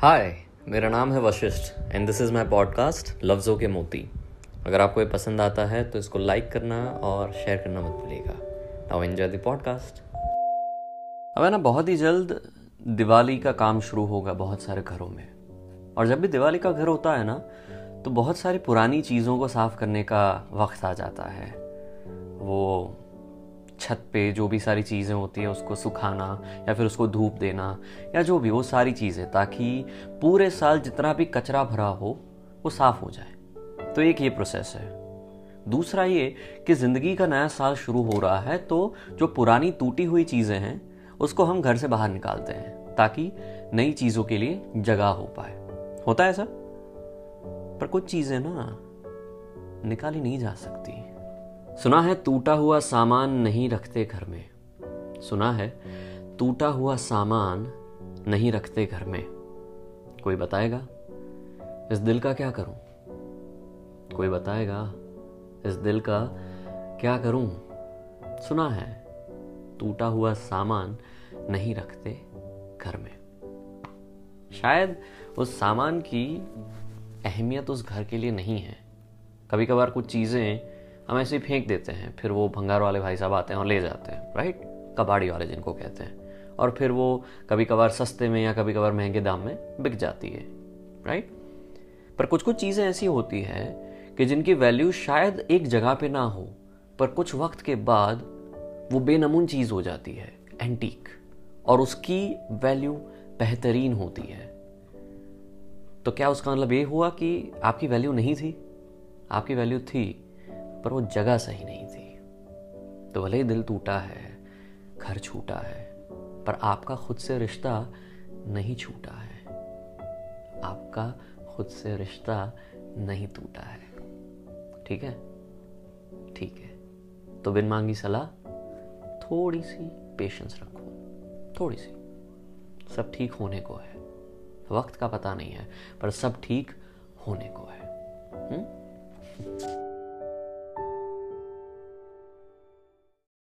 हाय मेरा नाम है Vashishtha and this is my podcast लफ्ज़ों के मोती। अगर आपको ये पसंद आता है तो इसको लाइक करना और शेयर करना मत भूलिएगा। नाउ एंजॉय द पॉडकास्ट अब है ना, बहुत ही जल्द दिवाली का काम शुरू होगा बहुत सारे घरों में। और जब भी दिवाली का घर होता है ना तो बहुत सारी पुरानी चीज़ों को साफ़ करने का वक्त आ जाता है। वो छत पे जो भी सारी चीज़ें होती है, उसको सुखाना या फिर उसको धूप देना या जो भी वो सारी चीज़ें, ताकि पूरे साल जितना भी कचरा भरा हो, वो साफ़ हो जाए। तो एक ये प्रोसेस है। दूसरा ये कि ज़िंदगी का नया साल शुरू हो रहा है तो जो पुरानी टूटी हुई चीज़ें हैं, उसको हम घर से बाहर निकालते हैं, ताकि नई चीज़ों के लिए जगह हो पाए। होता है ऐसा? पर कुछ चीज़ें ना निकाली नहीं जा सकती। सुना है, टूटा हुआ सामान नहीं रखते घर में। सुना है, टूटा हुआ सामान नहीं रखते घर में। कोई बताएगा, इस दिल का क्या करूँ? कोई बताएगा, इस दिल का क्या करूँ? सुना है, टूटा हुआ सामान नहीं रखते घर में। शायद उस सामान की अहमियत उस घर के लिए नहीं है। कभी कभार कुछ चीज़ें हम ऐसे ही फेंक देते हैं, फिर वो भंगार वाले भाई साहब आते हैं और ले जाते हैं राइट कबाड़ी वाले जिनको कहते हैं। और फिर वो कभी कभार सस्ते में या कभी कभार महँगे दाम में बिक जाती है राइट पर कुछ कुछ चीज़ें ऐसी होती है कि जिनकी वैल्यू शायद एक जगह पे ना हो, पर कुछ वक्त के बाद वो बेनमून चीज़ हो जाती है एंटीक और उसकी वैल्यू बेहतरीन होती है। तो क्या उसका मतलब ये हुआ कि आपकी वैल्यू नहीं थी? आपकी वैल्यू थी पर वो जगह सही नहीं थी। तो भले ही दिल टूटा है, घर छूटा है, पर आपका खुद से रिश्ता नहीं छूटा है। आपका खुद से रिश्ता नहीं टूटा है। ठीक है? ठीक है। तो बिन मांगी सलाह, थोड़ी सी पेशेंस रखो। थोड़ी सी। सब ठीक होने को है। वक्त का पता नहीं है, पर सब ठीक होने को है। हुँ?